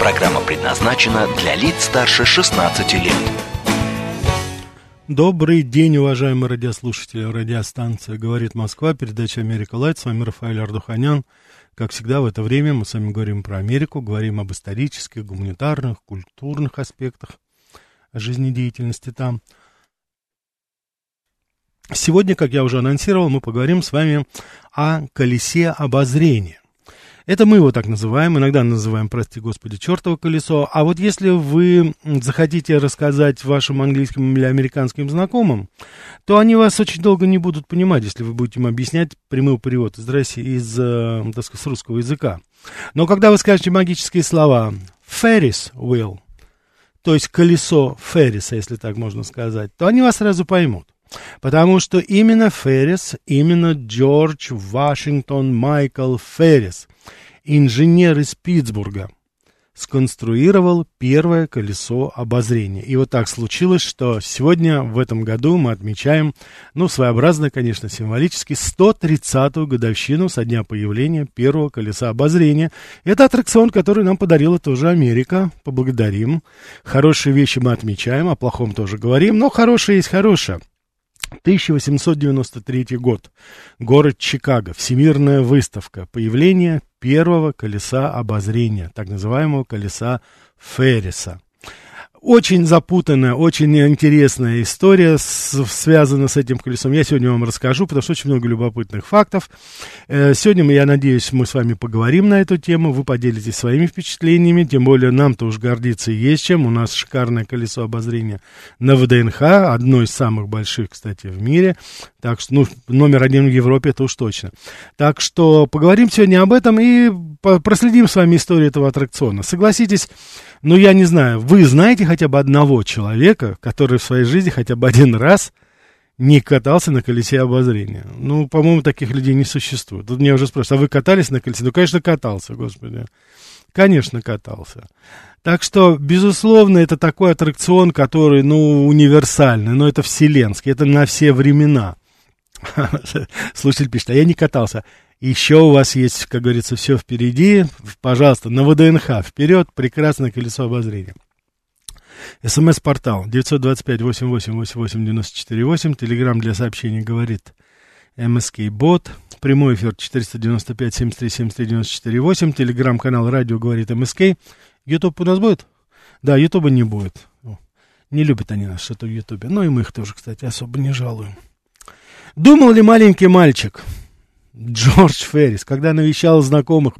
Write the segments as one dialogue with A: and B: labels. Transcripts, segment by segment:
A: Программа предназначена для лиц старше 16 лет.
B: Добрый день, уважаемые радиослушатели. Радиостанция «Говорит Москва», передача «Америка Лайт». С вами Рафаэль Ардуханян. Как всегда, в это время мы с вами говорим про Америку, говорим об исторических, гуманитарных, культурных аспектах жизнедеятельности там. Сегодня, как я уже анонсировал, мы поговорим с вами о колесе обозрения. Это мы его так называем, иногда называем, прости господи, чертово колесо. А вот если вы захотите рассказать вашим английским или американским знакомым, то они вас очень долго не будут понимать, если вы будете им объяснять прямой перевод из, России, из э, так сказать, с русского языка. Но когда вы скажете магические слова «Ferris wheel», то есть колесо Ферриса, если так можно сказать, то они вас сразу поймут. Потому что именно Феррис, именно Джордж Вашингтон Майкл Феррис, инженер из Питтсбурга, сконструировал первое колесо обозрения. И вот так случилось, что сегодня, в этом году, мы отмечаем, ну, своеобразно, конечно, символически, 130-ю годовщину со дня появления первого колеса обозрения. Это аттракцион, который нам подарила тоже Америка. Поблагодарим. Хорошие вещи мы отмечаем, о плохом тоже говорим, но хорошее есть хорошее. 1893 год. Город Чикаго. Всемирная выставка. Появление первого колеса обозрения, так называемого колеса Ферриса. Очень запутанная, очень интересная история с, связана с этим колесом. Я сегодня вам расскажу, потому что очень много любопытных фактов. Э, сегодня, я надеюсь, мы с вами поговорим на эту тему, вы поделитесь своими впечатлениями, тем более нам-то уж гордиться есть чем. У нас шикарное колесо обозрения на ВДНХ, одно из самых больших, кстати, в мире. Так что, ну, номер один в Европе, это уж точно. Так что поговорим сегодня об этом и проследим с вами историю этого аттракциона. Согласитесь, ну, я не знаю, вы знаете хотя бы одного человека, который в своей жизни хотя бы один раз не катался на колесе обозрения. Ну, по-моему, таких людей не существует. Тут меня уже спрашивают, а вы катались на колесе? Ну, конечно, катался, господи. Конечно, катался. Так что, безусловно, это такой аттракцион, который, ну, универсальный, но это вселенский, это на все времена. Слушатель пишет, а я не катался. Еще у вас есть, как говорится, все впереди. Пожалуйста, на ВДНХ вперед, прекрасное колесо обозрения. СМС-портал 925-88-88-94-8. Телеграмм для сообщений говорит МСК-бот. Прямой эфир 495-73-73-94-8. Телеграм-канал радио говорит МСК. Ютуб у нас будет? Да, Ютуба не будет. Не любят они нас что-то в Ютубе. Ну и мы их тоже, кстати, особо не жалуем. Думал ли маленький мальчик, Джордж Феррис, когда навещал знакомых,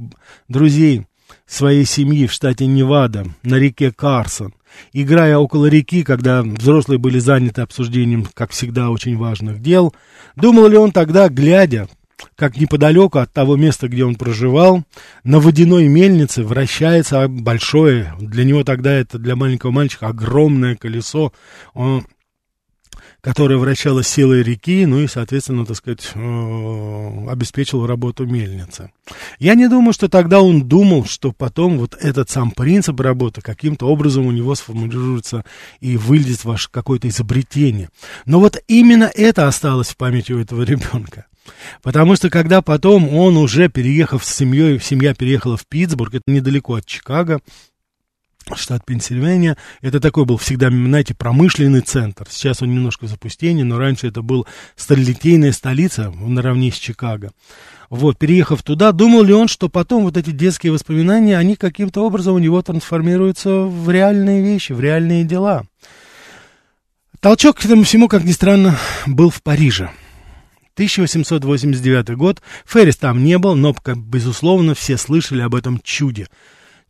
B: друзей своей семьи в штате Невада на реке Карсон, играя около реки, когда взрослые были заняты обсуждением, как всегда, очень важных дел, думал ли он тогда, глядя, как неподалеку от того места, где он проживал, на водяной мельнице вращается большое, для него тогда это, для маленького мальчика, огромное колесо. Он которая вращала силой реки, ну и, соответственно, так сказать, э, обеспечила работу мельницы. Я не думаю, что тогда он думал, что потом вот этот сам принцип работы каким-то образом у него сформулируется и выльет ваше какое-то изобретение. Но вот именно это осталось в памяти у этого ребенка. Потому что когда потом он уже переехав с семьей, семья переехала в Питтсбург, это недалеко от Чикаго, штат Пенсильвания. Это такой был всегда, знаете, промышленный центр. Сейчас он немножко в запустении, но раньше это был сталелитейная столица наравне с Чикаго. Вот, переехав туда, думал ли он, что потом вот эти детские воспоминания, они каким-то образом у него трансформируются в реальные вещи, в реальные дела. Толчок к этому всему, как ни странно, был в Париже. 1889 год. Феррис там не был, но, безусловно, все слышали об этом чуде.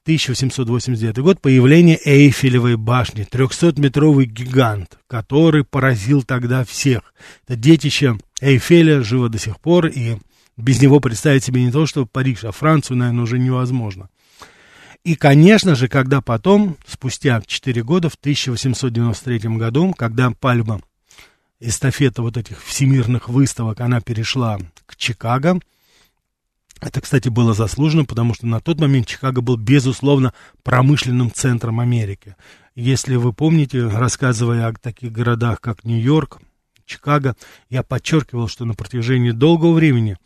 B: 1889 год, появление Эйфелевой башни, 300-метровый гигант, который поразил тогда всех. Это детище Эйфеля живо до сих пор, и без него представить себе не то, что Париж, а Францию, наверное, уже невозможно. И, конечно же, когда потом, спустя 4 года, в 1893 году, когда пальма, эстафета вот этих всемирных выставок, она перешла к Чикаго, это, кстати, было заслуженно, потому что на тот момент Чикаго был, безусловно, промышленным центром Америки. Если вы помните, рассказывая о таких городах, как Нью-Йорк, Чикаго, я подчеркивал, что на протяжении долгого времени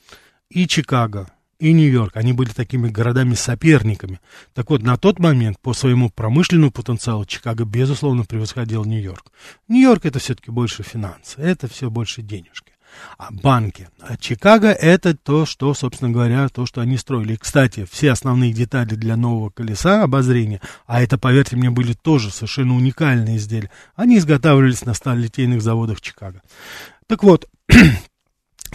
B: и Чикаго, и Нью-Йорк, они были такими городами-соперниками. Так вот, на тот момент по своему промышленному потенциалу Чикаго, безусловно, превосходил Нью-Йорк. Нью-Йорк это все-таки больше финансы, это все больше денежки. А банки. А Чикаго это то, что, собственно говоря, то, что они строили. И, кстати, все основные детали для нового колеса обозрения, а это, поверьте мне, были тоже совершенно уникальные изделия, они изготавливались на сталелитейных заводах Чикаго. Так вот,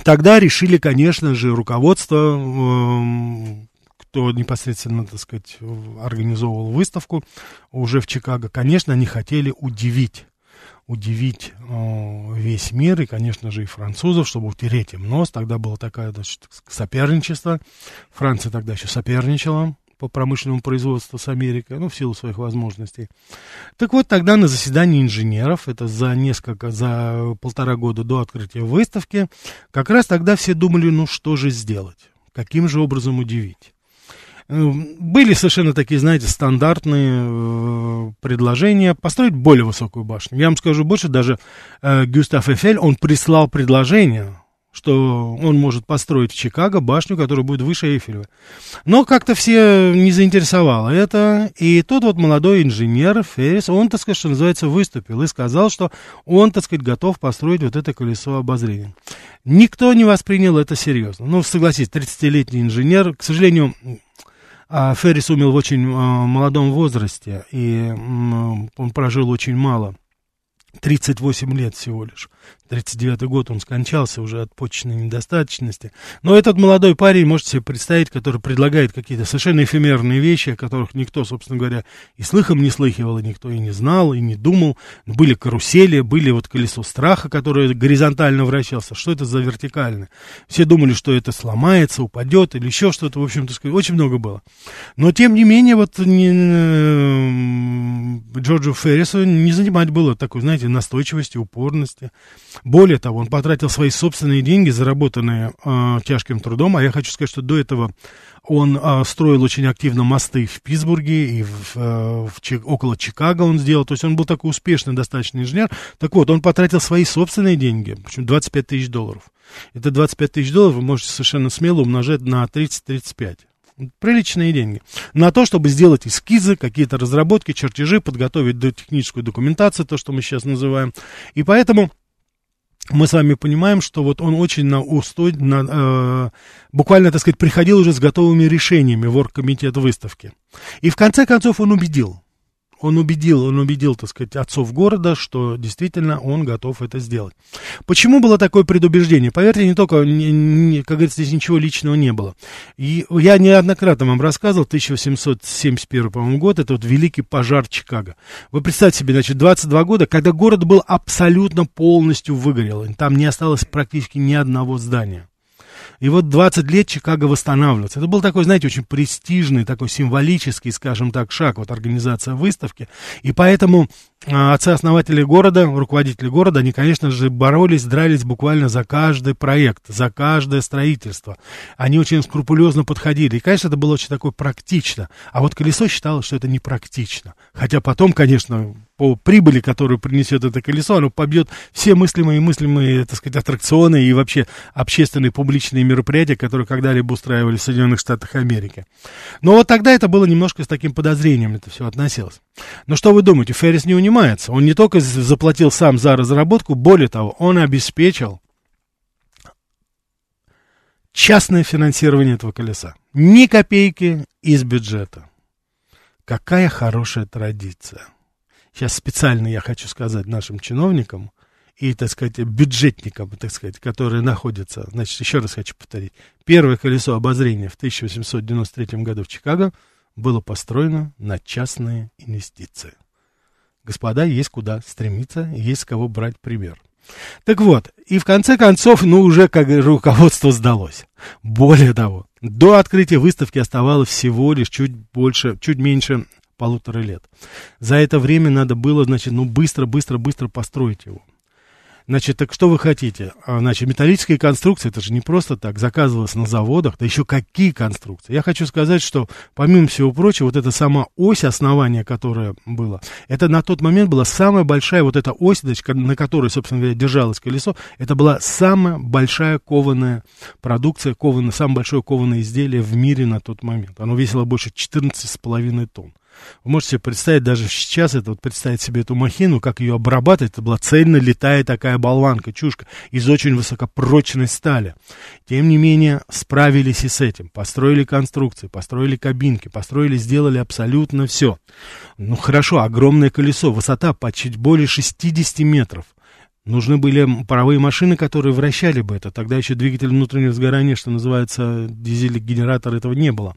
B: Тогда решили, конечно же, руководство, эм, кто непосредственно, так сказать, организовывал выставку уже в Чикаго, конечно, они хотели удивить удивить э, весь мир и, конечно же, и французов, чтобы утереть им нос. Тогда было такое значит, соперничество. Франция тогда еще соперничала по промышленному производству с Америкой, ну, в силу своих возможностей. Так вот, тогда на заседании инженеров, это за несколько, за полтора года до открытия выставки, как раз тогда все думали, ну, что же сделать, каким же образом удивить. Э, были совершенно такие, знаете, стандартные э, предложения построить более высокую башню. Я вам скажу больше, даже э, Гюстав Эфель, он прислал предложение что он может построить в Чикаго башню, которая будет выше Эйфелева. Но как-то все не заинтересовало это. И тот вот молодой инженер Феррис, он, так сказать, что называется, выступил и сказал, что он, так сказать, готов построить вот это колесо обозрения. Никто не воспринял это серьезно. Ну, согласитесь, 30-летний инженер, к сожалению, а, Феррис умер в очень а, молодом возрасте, и он прожил очень мало. 38 лет всего лишь. 39 год он скончался уже от почечной недостаточности. Но этот молодой парень, можете себе представить, который предлагает какие-то совершенно эфемерные вещи, о которых никто, собственно говоря, и слыхом не слыхивал, и никто и не знал, и не думал. Были карусели, были вот колесо страха, которое горизонтально вращался. Что это за вертикально? Все думали, что это сломается, упадет или еще что-то. В общем-то, очень много было. Но, тем не менее, вот не, Джорджу Феррису не занимать было такой, знаете, настойчивости, упорности. Более того, он потратил свои собственные деньги, заработанные э, тяжким трудом, а я хочу сказать, что до этого он э, строил очень активно мосты в Питтсбурге и в, э, в Чик, около Чикаго он сделал, то есть он был такой успешный достаточно инженер. Так вот, он потратил свои собственные деньги, причем 25 тысяч долларов. Это 25 тысяч долларов вы можете совершенно смело умножать на 30-35. Приличные деньги. На то, чтобы сделать эскизы, какие-то разработки, чертежи, подготовить техническую документацию, то, что мы сейчас называем. И поэтому мы с вами понимаем, что вот он очень на устой, на, э, буквально, так сказать, приходил уже с готовыми решениями в оргкомитет выставки. И в конце концов он убедил он убедил, он убедил, так сказать, отцов города, что действительно он готов это сделать. Почему было такое предубеждение? Поверьте, не только, не, не, как говорится, здесь ничего личного не было. И я неоднократно вам рассказывал, 1871, по-моему, год, это вот великий пожар Чикаго. Вы представьте себе, значит, 22 года, когда город был абсолютно полностью выгорел, там не осталось практически ни одного здания. И вот 20 лет Чикаго восстанавливается. Это был такой, знаете, очень престижный, такой символический, скажем так, шаг, вот организация выставки. И поэтому отцы-основатели города, руководители города, они, конечно же, боролись, дрались буквально за каждый проект, за каждое строительство. Они очень скрупулезно подходили. И, конечно, это было очень такое практично. А вот колесо считалось, что это непрактично. Хотя потом, конечно, по прибыли, которую принесет это колесо, оно побьет все мыслимые и мыслимые, так сказать, аттракционы и вообще общественные публичные мероприятия, которые когда-либо устраивали в Соединенных Штатах Америки. Но вот тогда это было немножко с таким подозрением, это все относилось. Но что вы думаете, Феррис не унимается. Он не только заплатил сам за разработку, более того, он обеспечил частное финансирование этого колеса. Ни копейки из бюджета. Какая хорошая традиция. Сейчас специально я хочу сказать нашим чиновникам и, так сказать, бюджетникам, так сказать, которые находятся, значит, еще раз хочу повторить. Первое колесо обозрения в 1893 году в Чикаго было построено на частные инвестиции. Господа, есть куда стремиться, есть кого брать пример. Так вот, и в конце концов, ну, уже как руководство сдалось. Более того, До открытия выставки оставалось всего лишь чуть больше, чуть меньше полутора лет. За это время надо было, значит, ну, быстро, быстро, быстро построить его. Значит, так что вы хотите? А, значит, металлические конструкции, это же не просто так, заказывалось на заводах, да еще какие конструкции. Я хочу сказать, что, помимо всего прочего, вот эта сама ось основания, которая была, это на тот момент была самая большая вот эта ось, на которой, собственно говоря, держалось колесо, это была самая большая кованая продукция, кованая, самое большое кованое изделие в мире на тот момент. Оно весило больше 14,5 тонн. Вы можете представить, даже сейчас это вот представить себе эту махину, как ее обрабатывать. Это была цельно летая такая болванка, чушка из очень высокопрочной стали. Тем не менее, справились и с этим. Построили конструкции, построили кабинки, построили, сделали абсолютно все. Ну хорошо, огромное колесо, высота по чуть более 60 метров. Нужны были паровые машины, которые вращали бы это. Тогда еще двигатель внутреннего сгорания, что называется, дизель-генератор, этого не было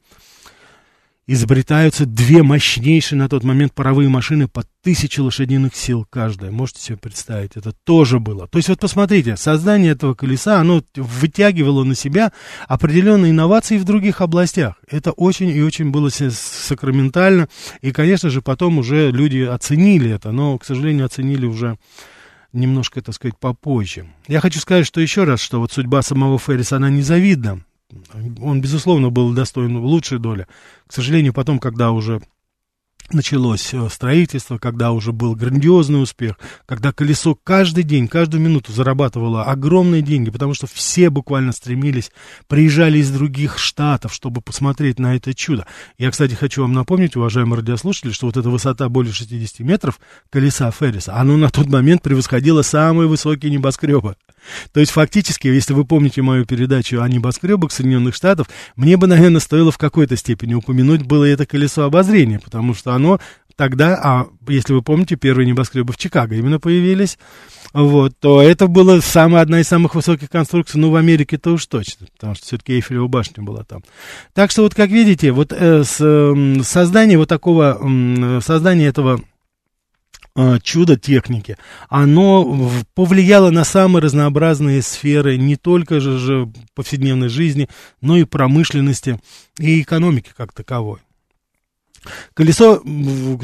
B: изобретаются две мощнейшие на тот момент паровые машины по тысяче лошадиных сил каждая. Можете себе представить, это тоже было. То есть вот посмотрите, создание этого колеса, оно вытягивало на себя определенные инновации в других областях. Это очень и очень было сакраментально. И, конечно же, потом уже люди оценили это, но, к сожалению, оценили уже немножко, так сказать, попозже. Я хочу сказать, что еще раз, что вот судьба самого Ферриса, она незавидна. Он, безусловно, был достоин лучшей доли. К сожалению, потом, когда уже началось э, строительство, когда уже был грандиозный успех, когда колесо каждый день, каждую минуту зарабатывало огромные деньги, потому что все буквально стремились, приезжали из других штатов, чтобы посмотреть на это чудо. Я, кстати, хочу вам напомнить, уважаемые радиослушатели, что вот эта высота более 60 метров колеса Ферриса, оно на тот момент превосходило самые высокие небоскребы. То есть, фактически, если вы помните мою передачу о небоскребах Соединенных Штатов, мне бы, наверное, стоило в какой-то степени упомянуть было это колесо обозрения, потому что оно тогда, а если вы помните, первые небоскребы в Чикаго именно появились, вот, то это была самая, одна из самых высоких конструкций, ну, в Америке-то уж точно, потому что все-таки Эйфелева башня была там. Так что вот, как видите, вот э, с, э, создание вот такого, э, создание этого чудо техники, оно повлияло на самые разнообразные сферы не только же, же повседневной жизни, но и промышленности и экономики как таковой. Колесо,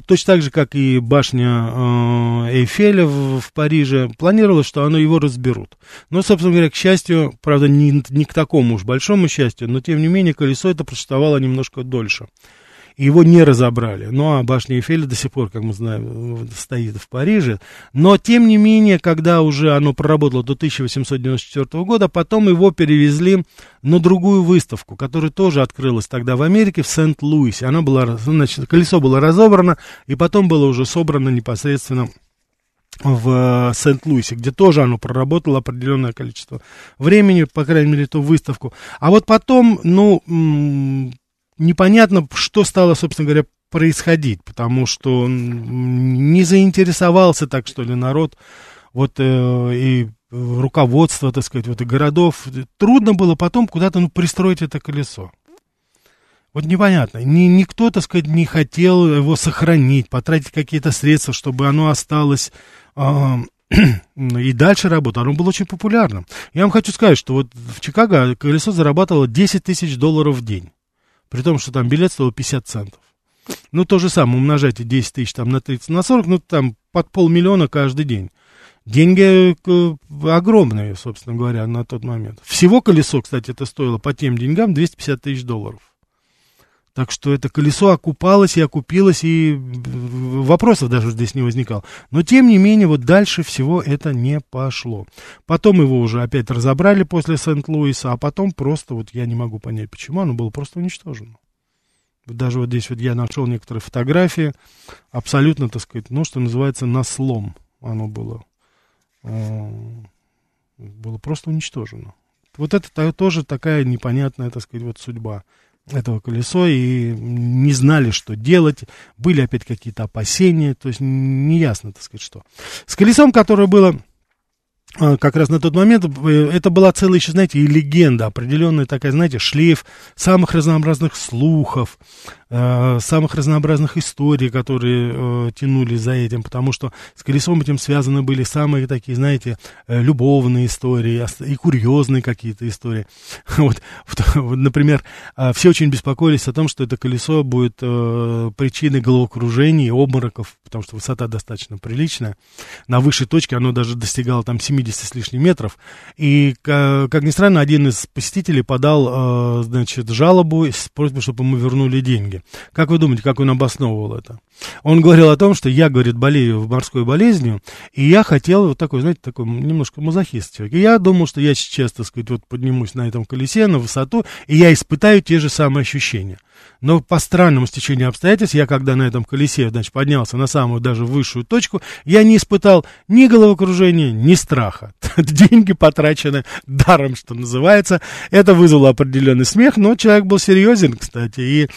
B: точно так же, как и башня э, Эйфеля в, в Париже, планировалось, что оно его разберут. Но, собственно говоря, к счастью, правда, не, не к такому уж большому счастью, но, тем не менее, колесо это просуществовало немножко дольше его не разобрали. Ну, а башня Эйфеля до сих пор, как мы знаем, стоит в Париже. Но, тем не менее, когда уже оно проработало до 1894 года, потом его перевезли на другую выставку, которая тоже открылась тогда в Америке, в Сент-Луисе. Она была, значит, колесо было разобрано, и потом было уже собрано непосредственно в Сент-Луисе, где тоже оно проработало определенное количество времени, по крайней мере, эту выставку. А вот потом, ну, непонятно, что стало, собственно говоря, происходить, потому что не заинтересовался так, что ли, народ, вот э, и руководство, так сказать, вот и городов. Трудно было потом куда-то ну, пристроить это колесо. Вот непонятно. Ни, никто, так сказать, не хотел его сохранить, потратить какие-то средства, чтобы оно осталось э, и дальше работало. Оно было очень популярным. Я вам хочу сказать, что вот в Чикаго колесо зарабатывало 10 тысяч долларов в день. При том, что там билет стоил 50 центов. Ну, то же самое, умножайте 10 тысяч там на 30, на 40, ну, там под полмиллиона каждый день. Деньги э, огромные, собственно говоря, на тот момент. Всего колесо, кстати, это стоило по тем деньгам 250 тысяч долларов. Так что это колесо окупалось и окупилось, и вопросов даже здесь не возникало. Но, тем не менее, вот дальше всего это не пошло. Потом его уже опять разобрали после Сент-Луиса, а потом просто, вот я не могу понять, почему оно было просто уничтожено. Даже вот здесь вот я нашел некоторые фотографии, абсолютно, так сказать, ну, что называется, на слом оно было. Э, было просто уничтожено. Вот это тоже такая непонятная, так сказать, вот судьба этого колесо и не знали, что делать. Были опять какие-то опасения, то есть неясно, так сказать, что. С колесом, которое было как раз на тот момент э, это была целая еще, знаете, и легенда, определенная такая, знаете, шлейф самых разнообразных слухов, э, самых разнообразных историй, которые э, тянулись за этим, потому что с колесом этим связаны были самые такие, знаете, любовные истории и курьезные какие-то истории. Вот, например, э, все очень беспокоились о том, что это колесо будет э, причиной головокружений, обмороков, потому что высота достаточно приличная. На высшей точке оно даже достигало там 70 с лишним метров. И, как ни странно, один из посетителей подал, э, значит, жалобу с просьбой, чтобы ему вернули деньги. Как вы думаете, как он обосновывал это? Он говорил о том, что я, говорит, болею морской болезнью, и я хотел вот такой, знаете, такой немножко мазохист. И я думал, что я сейчас, так сказать, вот поднимусь на этом колесе, на высоту, и я испытаю те же самые ощущения. Но по странному стечению обстоятельств, я когда на этом колесе, значит, поднялся на самую даже высшую точку, я не испытал ни головокружения, ни страха. Деньги потрачены даром, что называется. Это вызвало определенный смех, но человек был серьезен, кстати, и, э,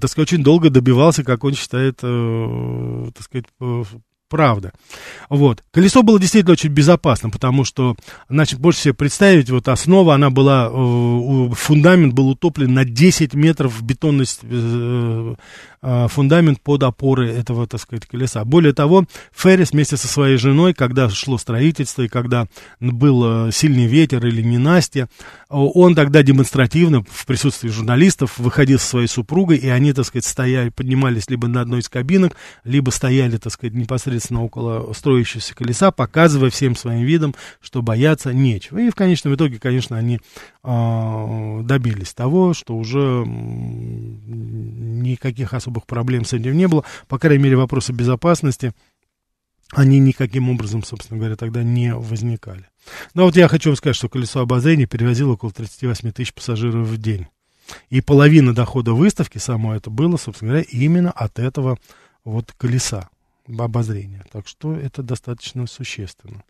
B: так сказать, очень долго добивался, как он считает, э, так сказать, правда. Вот. Колесо было действительно очень безопасным, потому что, значит, больше себе представить, вот основа, она была, э, фундамент был утоплен на 10 метров бетонность э, э, фундамент под опоры этого, так сказать, колеса. Более того, Феррис вместе со своей женой, когда шло строительство и когда был сильный ветер или ненастье, он тогда демонстративно в присутствии журналистов выходил со своей супругой, и они, так сказать, стояли, поднимались либо на одной из кабинок, либо стояли, так сказать, непосредственно около строящегося колеса, показывая всем своим видом, что бояться нечего. И в конечном итоге, конечно, они э, добились того, что уже никаких особых проблем с этим не было. По крайней мере, вопросы безопасности они никаким образом, собственно говоря, тогда не возникали. Но вот я хочу вам сказать, что колесо обозрения перевозило около 38 тысяч пассажиров в день. И половина дохода выставки самой это было, собственно говоря, именно от этого вот колеса обозрения. Так что это достаточно существенно.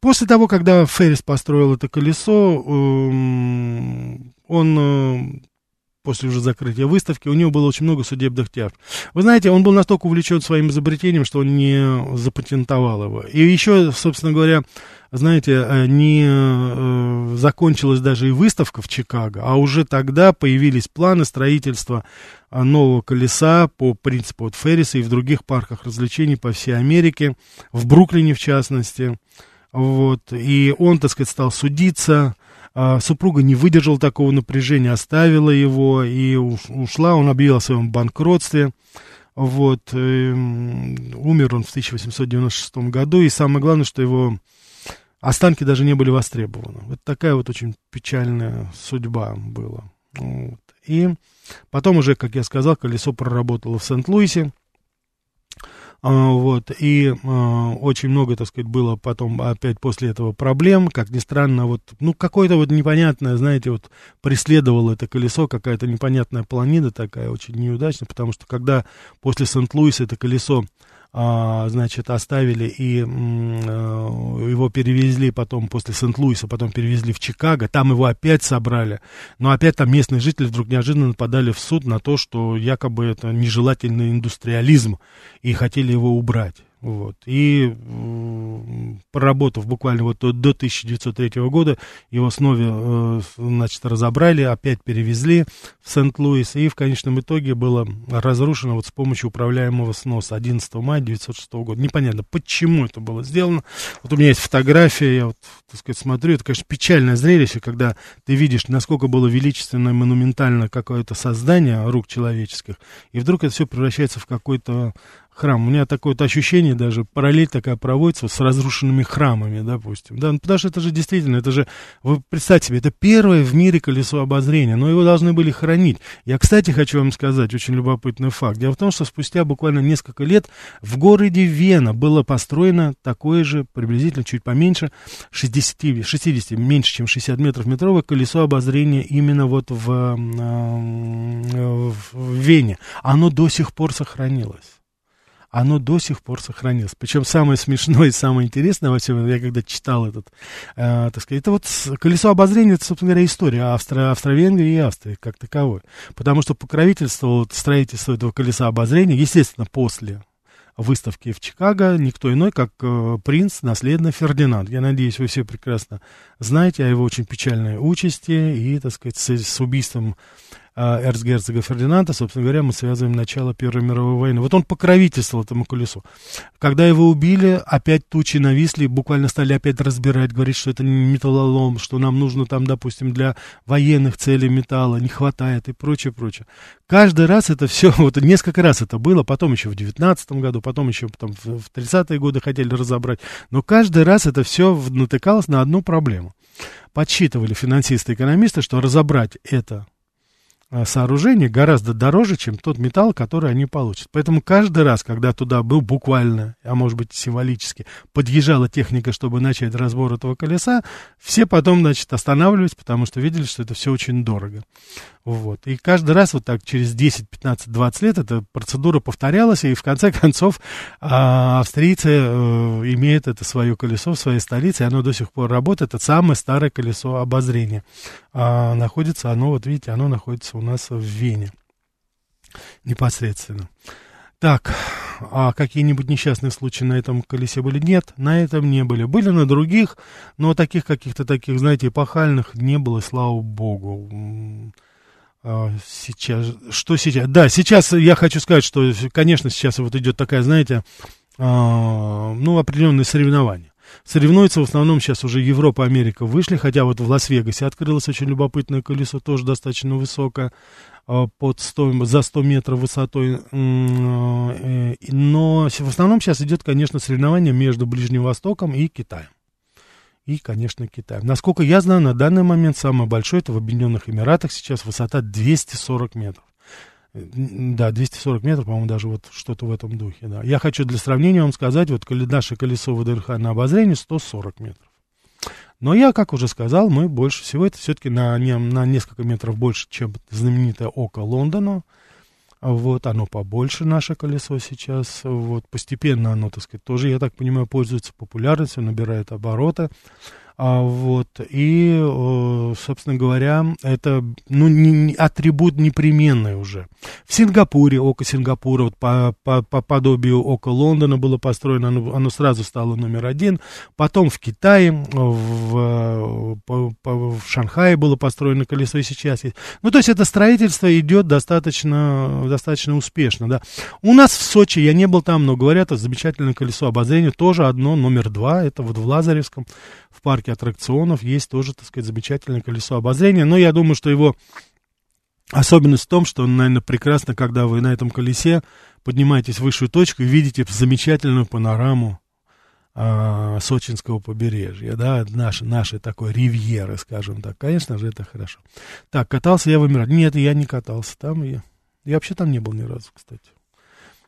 B: После того, когда Феррис построил это колесо, эм, он э, после уже закрытия выставки, у него было очень много судебных тяжб. Вы знаете, он был настолько увлечен своим изобретением, что он не запатентовал его. И еще, собственно говоря, знаете, э, не э, закончилась даже и выставка в Чикаго, а уже тогда появились планы строительства э, нового колеса по принципу вот Ферриса и в других парках развлечений по всей Америке, в Бруклине в частности. Вот, и он, так сказать, стал судиться, а, супруга не выдержала такого напряжения, оставила его и ушла. Он объявил о своем банкротстве. Вот, э, умер он в 1896 году, и самое главное, что его останки даже не были востребованы. Вот такая вот очень печальная судьба была. Вот. И потом уже, как я сказал, колесо проработало в Сент-Луисе. А, вот, и а, очень много, так сказать, было потом опять после этого проблем, как ни странно, вот, ну, какое-то вот непонятное, знаете, вот, преследовало это колесо, какая-то непонятная планида такая, очень неудачная, потому что когда после Сент-Луиса это колесо значит, оставили и э, его перевезли потом после Сент-Луиса, потом перевезли в Чикаго, там его опять собрали, но опять там местные жители вдруг неожиданно подали в суд на то, что якобы это нежелательный индустриализм, и хотели его убрать. Вот. И проработав буквально вот до 1903 года, его снова, э, значит, разобрали, опять перевезли в Сент-Луис, и в конечном итоге было разрушено вот с помощью управляемого сноса 11 мая 1906 года. Непонятно, почему это было сделано. Вот у меня есть фотография, я вот, так сказать, смотрю, это, конечно, печальное зрелище, когда ты видишь, насколько было величественно и монументально какое-то создание рук человеческих, и вдруг это все превращается в какой-то храм. У меня такое вот ощущение, даже параллель такая проводится с разрушенными храмами, допустим. Да, ну, потому что это же действительно, это же, вы представьте себе, это первое в мире колесо обозрения, но его должны были хранить. Я, кстати, хочу вам сказать очень любопытный факт. Дело в том, что спустя буквально несколько лет в городе Вена было построено такое же, приблизительно чуть поменьше, 60, 60 меньше, чем 60 метров метровое колесо обозрения именно вот в, в Вене. Оно до сих пор сохранилось оно до сих пор сохранилось. Причем самое смешное и самое интересное во всем, я когда читал этот, э, так сказать, это вот колесо обозрения, это, собственно говоря, история Австро Австро-Венгрии и Австрии как таковой. Потому что покровительство вот, строительство этого колеса обозрения, естественно, после выставки в Чикаго никто иной, как э, принц, наследный Фердинанд. Я надеюсь, вы все прекрасно знаете о его очень печальной участи и, так сказать, с, с убийством а, эрцгерцога Фердинанда, собственно говоря, мы связываем начало Первой мировой войны. Вот он покровительствовал этому колесу. Когда его убили, опять тучи нависли, буквально стали опять разбирать, говорить, что это металлолом, что нам нужно там, допустим, для военных целей металла, не хватает и прочее, прочее. Каждый раз это все, вот несколько раз это было, потом еще в 19 году, потом еще потом в 30-е годы хотели разобрать, но каждый раз это все натыкалось на одну проблему. Подсчитывали финансисты-экономисты, что разобрать это сооружение гораздо дороже, чем тот металл, который они получат. Поэтому каждый раз, когда туда был буквально, а может быть символически, подъезжала техника, чтобы начать разбор этого колеса, все потом, значит, останавливались, потому что видели, что это все очень дорого. Вот. И каждый раз вот так через 10, 15, 20 лет эта процедура повторялась, и в конце концов а, австрийцы а, имеют это свое колесо в своей столице, и оно до сих пор работает. Это самое старое колесо обозрения. А, находится оно, вот видите, оно находится у нас в Вене непосредственно. Так, а какие-нибудь несчастные случаи на этом колесе были? Нет, на этом не были. Были на других, но таких каких-то таких, знаете, эпохальных не было, слава богу. А, сейчас, что сейчас? Да, сейчас я хочу сказать, что, конечно, сейчас вот идет такая, знаете, а, ну, определенные соревнования. Соревнуются в основном сейчас уже Европа, Америка вышли, хотя вот в Лас-Вегасе открылось очень любопытное колесо, тоже достаточно высокое, а, под 100, за 100 метров высотой. Э, но в основном сейчас идет, конечно, соревнование между Ближним Востоком и Китаем и, конечно, Китаем. Насколько я знаю, на данный момент самое большое это в Объединенных Эмиратах сейчас высота 240 метров. Да, 240 метров, по-моему, даже вот что-то в этом духе, да. Я хочу для сравнения вам сказать, вот наше колесо ВДНХ на обозрении 140 метров. Но я, как уже сказал, мы больше всего, это все-таки на, на несколько метров больше, чем знаменитое око Лондона. Вот, оно побольше, наше колесо сейчас. Вот, постепенно оно, так сказать, тоже, я так понимаю, пользуется популярностью, набирает обороты. А, вот, и, собственно говоря, это ну, не, атрибут непременный уже. В Сингапуре, око Сингапура, вот по, по, по подобию око Лондона было построено, оно, оно сразу стало номер один. Потом в Китае, в, по, по, в Шанхае было построено колесо, и сейчас есть. Ну, то есть это строительство идет достаточно, достаточно успешно, да. У нас в Сочи, я не был там, но говорят, это замечательное колесо обозрения, тоже одно, номер два, это вот в Лазаревском, в парке аттракционов есть тоже, так сказать, замечательное колесо обозрения. Но я думаю, что его особенность в том, что, наверное, прекрасно, когда вы на этом колесе поднимаетесь в высшую точку и видите замечательную панораму а, сочинского побережья, да, нашей, нашей такой ривьеры, скажем так. Конечно же, это хорошо. Так, катался я в Эмиратах? Нет, я не катался там. Я, я вообще там не был ни разу, кстати.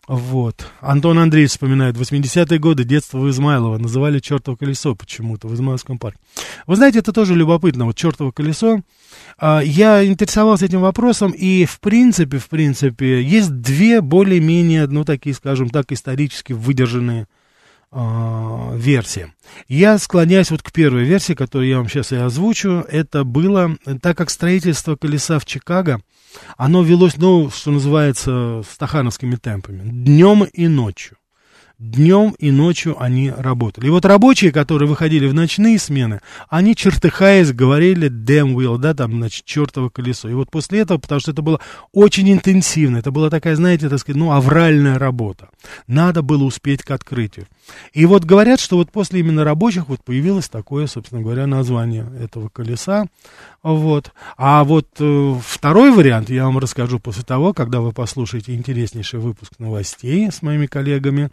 B: Вот. Антон Андреевич вспоминает 80-е годы, детство в Измайлово. Называли чертово колесо почему-то в Измайловском парке. Вы знаете, это тоже любопытно. Вот чертово колесо. А, я интересовался этим вопросом, и в принципе, в принципе, есть две более-менее, ну, такие, скажем так, исторически выдержанные а, версии. Я склоняюсь вот к первой версии, которую я вам сейчас и озвучу. Это было, так как строительство колеса в Чикаго – оно велось, ну, что называется, стахановскими темпами, днем и ночью. Днем и ночью они работали. И вот рабочие, которые выходили в ночные смены, они, чертыхаясь, говорили damn wheel, да, там, значит, чертово колесо. И вот после этого, потому что это было очень интенсивно, это была такая, знаете, так сказать, ну, авральная работа. Надо было успеть к открытию. И вот говорят, что вот после именно рабочих вот появилось такое, собственно говоря, название этого колеса. Вот. А вот э, второй вариант я вам расскажу после того, когда вы послушаете интереснейший выпуск новостей с моими коллегами.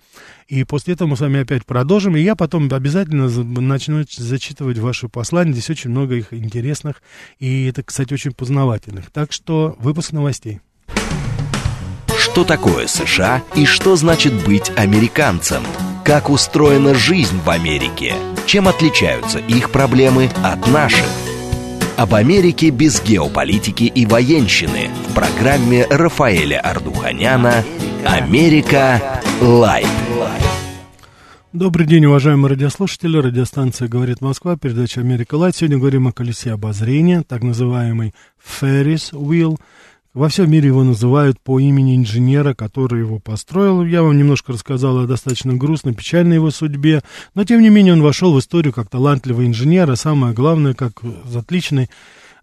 B: И после этого мы с вами опять продолжим. И я потом обязательно начну зачитывать ваши послания. Здесь очень много их интересных. И это, кстати, очень познавательных. Так что выпуск новостей.
A: Что такое США и что значит быть американцем? Как устроена жизнь в Америке? Чем отличаются их проблемы от наших? об Америке без геополитики и военщины в программе Рафаэля Ардуханяна «Америка. Light».
B: Добрый день, уважаемые радиослушатели. Радиостанция «Говорит Москва», передача «Америка Light». Сегодня говорим о колесе обозрения, так называемый Ferris Wheel, Во всем мире его называют по имени инженера, который его построил. Я вам немножко рассказал о достаточно грустной, печальной его судьбе, но тем не менее он вошел в историю как талантливый инженер, а самое главное, как отличный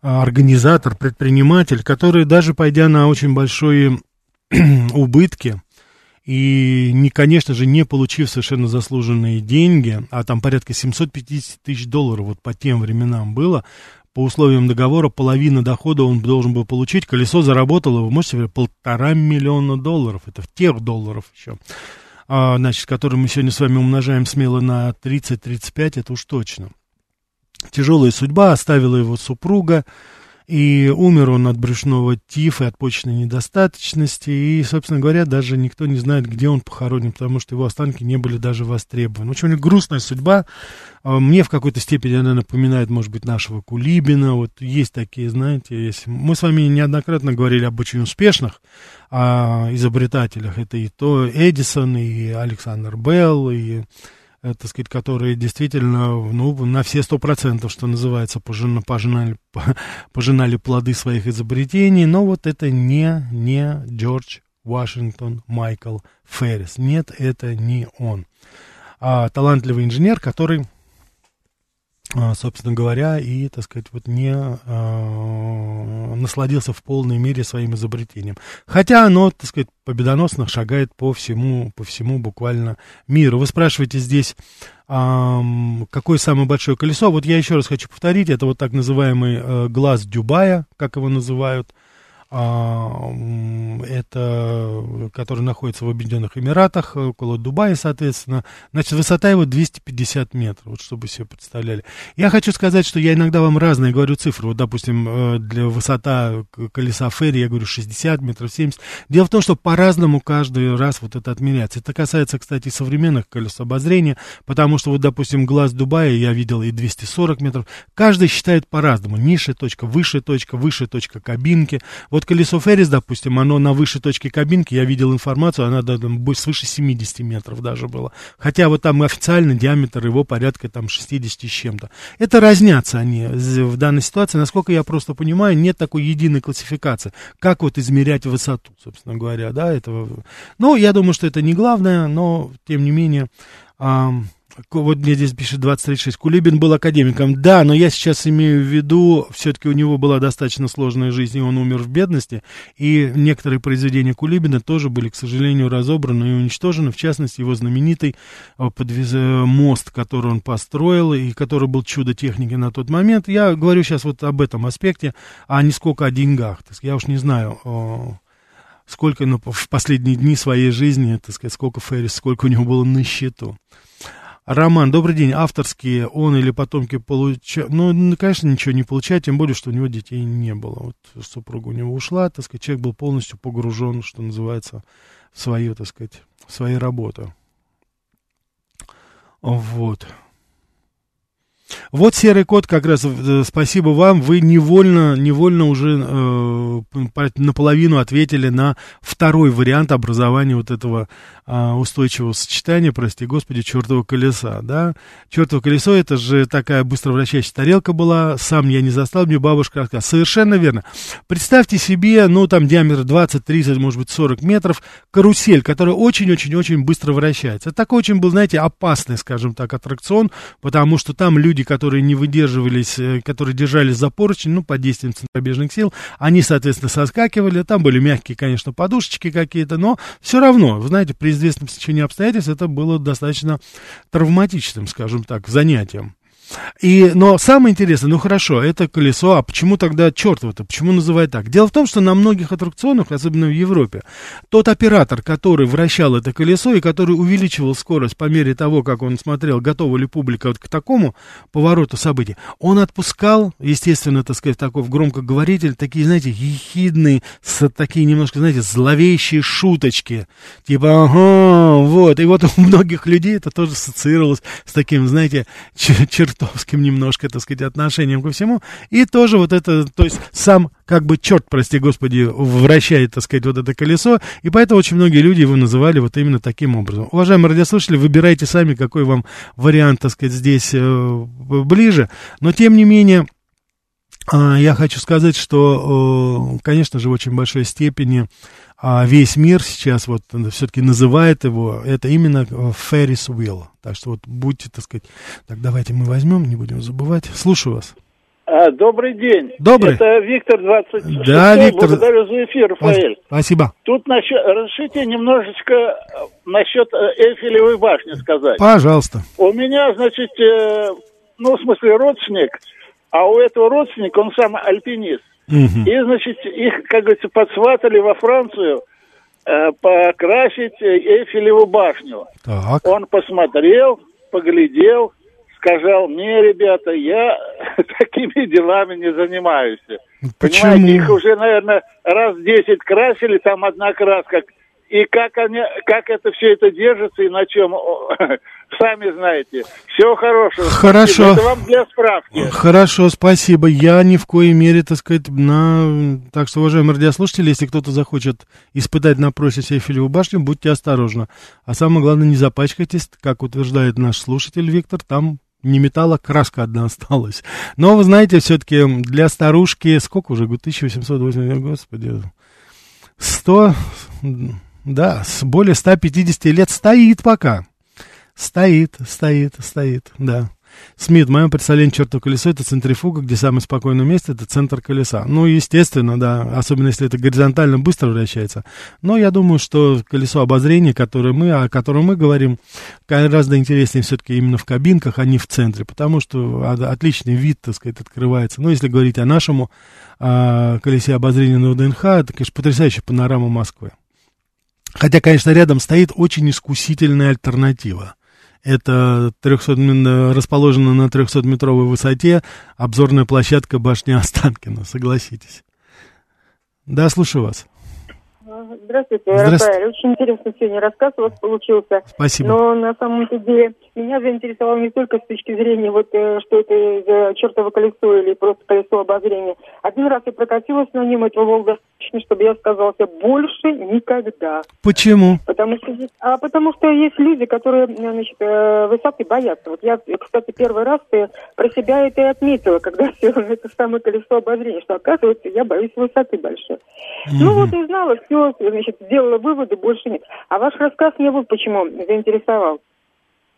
B: а, организатор, предприниматель, который даже пойдя на очень большие убытки, и, не, конечно же, не получив совершенно заслуженные деньги, а там порядка 750 тысяч долларов вот по тем временам было, по условиям договора половина дохода он должен был получить. Колесо заработало, вы можете себе, полтора миллиона долларов. Это в тех долларов еще. А, значит, который мы сегодня с вами умножаем смело на 30-35, это уж точно. Тяжелая судьба оставила его супруга. И умер он от брюшного тифа, от почечной недостаточности. И, собственно говоря, даже никто не знает, где он похоронен, потому что его останки не были даже востребованы. Очень грустная судьба. А, мне в какой-то степени она напоминает, может быть, нашего Кулибина. Вот есть такие, знаете, есть. Мы с вами неоднократно говорили об очень успешных а, изобретателях. Это и то Эдисон, и Александр Белл, и так сказать, которые действительно, ну, на все сто процентов, что называется, пожина, пожинали, пожинали плоды своих изобретений, но вот это не, не Джордж Вашингтон Майкл Феррис. Нет, это не он. А талантливый инженер, который собственно говоря, и, так сказать, вот не э, насладился в полной мере своим изобретением. Хотя оно, так сказать, победоносно шагает по всему, по всему буквально миру. Вы спрашиваете здесь, какое самое большое колесо? Вот я еще раз хочу повторить, это вот так называемый э, глаз Дюбая, как его называют – а, это, который находится в Объединенных Эмиратах, около Дубая, соответственно. Значит, высота его 250 метров, вот чтобы себе представляли. Я хочу сказать, что я иногда вам разные говорю цифры. Вот, допустим, э, для высота колеса ферри я говорю 60 метров, 70. Дело в том, что по-разному каждый раз вот это отмеряется. Это касается, кстати, современных колес обозрения, потому что, вот, допустим, глаз Дубая я видел и 240 метров. Каждый считает по-разному. Низшая точка, высшая точка, высшая точка кабинки. Вот колесо Феррис, допустим, оно на высшей точке кабинки, я видел информацию, она да, там, свыше 70 метров даже было. Хотя вот там официально диаметр его порядка там 60 с чем-то. Это разнятся они в данной ситуации. Насколько я просто понимаю, нет такой единой классификации. Как вот измерять высоту, собственно говоря, да, этого. Ну, я думаю, что это не главное, но, тем не менее, вот мне здесь пишет 2036. Кулибин был академиком. Да, но я сейчас имею в виду, все-таки у него была достаточно сложная жизнь, и он умер в бедности. И некоторые произведения Кулибина тоже были, к сожалению, разобраны и уничтожены. В частности, его знаменитый э, подвез... Э, мост, который он построил, и который был чудо техники на тот момент. Я говорю сейчас вот об этом аспекте, а не сколько о деньгах. Я уж не знаю, сколько ну, в последние дни своей жизни, так сказать, сколько Феррис, сколько у него было на счету. Роман, добрый день, авторские, он или потомки получают, ну, конечно, ничего не получает, тем более, что у него детей не было. Вот супруга у него ушла, так сказать, человек был полностью погружен, что называется, в свою, так сказать, в свои работы. Вот. Вот серый кот, как раз э, спасибо вам, вы невольно, невольно уже э, наполовину ответили на второй вариант образования вот этого устойчивого сочетания, прости господи, чертова колеса, да. Чертово колесо, это же такая быстро вращающаяся тарелка была, сам я не застал, мне бабушка рассказала. Совершенно верно. Представьте себе, ну, там диаметр 20, 30, может быть, 40 метров, карусель, которая очень-очень-очень быстро вращается. Это такой очень был, знаете, опасный, скажем так, аттракцион, потому что там люди, которые не выдерживались, э, которые держались за поручень, ну, под действием центробежных сил, они, соответственно, соскакивали. Там были мягкие, конечно, подушечки какие-то, но все равно, вы знаете, при известном течении обстоятельств это было достаточно травматичным, скажем так, занятием. И, но самое интересное, ну хорошо, это колесо, а почему тогда чертово-то, почему называют так? Дело в том, что на многих аттракционах, особенно в Европе, тот оператор, который вращал это колесо и который увеличивал скорость по мере того, как он смотрел, готова ли публика вот к такому повороту событий, он отпускал, естественно, так сказать, такой громкоговоритель, такие, знаете, ехидные, с, такие немножко, знаете, зловещие шуточки, типа, ага, вот, и вот у многих людей это тоже ассоциировалось с таким, знаете, чер чертовским немножко, так сказать, отношением ко всему. И тоже вот это, то есть сам как бы черт, прости господи, вращает, так сказать, вот это колесо, и поэтому очень многие люди его называли вот именно таким образом. Уважаемые радиослушатели, выбирайте сами, какой вам вариант, так сказать, здесь э, ближе, но тем не менее, А, я хочу сказать, что, конечно же, в очень большой степени а, весь мир сейчас вот все-таки называет его, это именно Ferris Wheel. Так что вот будьте, так сказать, так давайте мы возьмем, не будем забывать. Слушаю вас.
C: А, добрый день.
B: Добрый.
C: Это Виктор 26.
B: Да, Виктор.
C: Благодарю за эфир, Рафаэль.
B: Спасибо.
C: Тут насчет, разрешите немножечко э, насчет э, Эйфелевой башни сказать.
B: Пожалуйста.
C: У меня, значит, э, ну, в смысле, родственник, а у этого родственника, он сам альпинист.
B: Мгм.
C: И, значит, их, как говорится, подсватали во Францию э, покрасить э, Эйфелеву башню.
B: Так.
C: Он посмотрел, поглядел, сказал, не, ребята, я такими делами не занимаюсь.
B: Почему?
C: Понимаете, их уже, наверное, раз 10 красили, там одна краска. И как, они, как это все это держится и на чем, сами знаете. Всего хорошего.
B: Хорошо.
C: Это вам для справки.
B: Хорошо, спасибо. Я ни в коей мере, так сказать, на... Так что, уважаемые радиослушатели, если кто-то захочет испытать на прочность Эйфелеву башню, будьте осторожны. А самое главное, не запачкайтесь, как утверждает наш слушатель Виктор, там не металла, краска одна осталась. Но, вы знаете, все-таки для старушки, сколько уже, 1880, господи, 100, да, более 150 лет стоит пока. Стоит, стоит, стоит, да. Смит, в моем представлении чертово колесо это центрифуга, где самое спокойное место это центр колеса. Ну, естественно, да, особенно если это горизонтально быстро вращается. Но я думаю, что колесо обозрения, которое мы, о котором мы говорим, гораздо интереснее все-таки именно в кабинках, а не в центре, потому что о- отличный вид, так сказать, открывается. Ну, если говорить о нашем а, колесе обозрения на ВДНХ, это, конечно, потрясающая панорама Москвы. Хотя, конечно, рядом стоит очень искусительная альтернатива. Это 300, м, расположена на 300-метровой высоте обзорная площадка башни Останкина, согласитесь. Да, слушаю вас.
D: Здравствуйте,
B: Здравствуйте.
D: Рафаэль. Очень интересный сегодня рассказ у вас получился.
B: Спасибо.
D: Но на самом-то деле меня заинтересовало не только с точки зрения, вот, э, что это чертово колесо или просто колесо обозрения. Один раз я прокатилась на нем, этого было достаточно, чтобы я сказался больше никогда.
B: Почему?
D: Потому что, а потому что есть люди, которые э, значит, э, высоты боятся. Вот я, кстати, первый раз про себя это и отметила, когда села на это самое колесо обозрения, что, оказывается, я боюсь высоты большой. Ну вот и знала, все, значит, сделала выводы, больше нет. А ваш рассказ меня вот почему заинтересовал.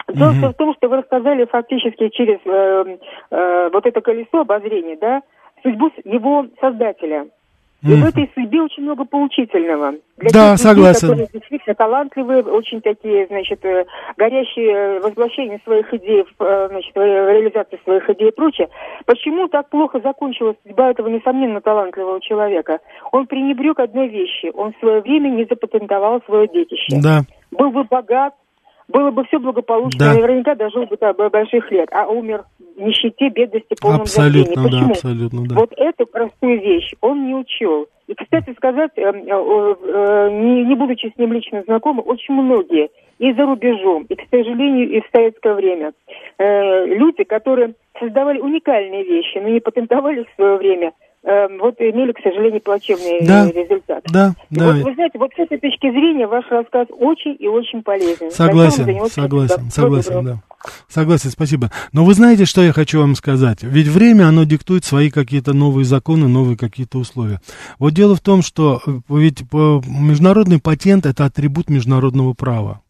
D: Дело всё в том, что вы рассказали фактически через э, э, вот это колесо обозрения, да, судьбу его создателя. И в этой судьбе очень много поучительного. Для
B: Да,
D: тех людей,
B: согласен.
D: которые действительно талантливые, очень такие, значит, э, горящие возвращение своих идей, э, значит, реализации своих идей и прочее. Почему так плохо закончилась судьба этого, несомненно, талантливого человека? Он пренебрег одной вещи. Он в свое время не запатентовал свое детище.
B: Да,
D: Был бы богат, было бы все благополучно,
B: Да.
D: наверняка дожил бы до больших лет, а умер в нищете, бедности, полном
B: абсолютно,
D: забвении.
B: да, абсолютно, да.
D: Вот эту простую вещь он не учел. И, кстати сказать, э, э, э, не, будучи с ним лично знакомы, очень многие и за рубежом, и, к сожалению, и в советское время, люди, которые создавали уникальные вещи, но не патентовали в свое время, вот имели, к сожалению, плачевные
B: Да.
D: результаты.
B: Да,
D: И
B: да.
D: Вот, вы знаете, вот с этой точки зрения ваш рассказ очень и очень полезен.
B: Согласен, согласен,
D: спасибо.
B: согласен, да. Согласен, спасибо. Но вы знаете, что я хочу вам сказать? Ведь время, оно диктует свои какие-то новые законы, новые какие-то условия. Вот дело в том, что э, ведь э, международный патент – это атрибут международного права.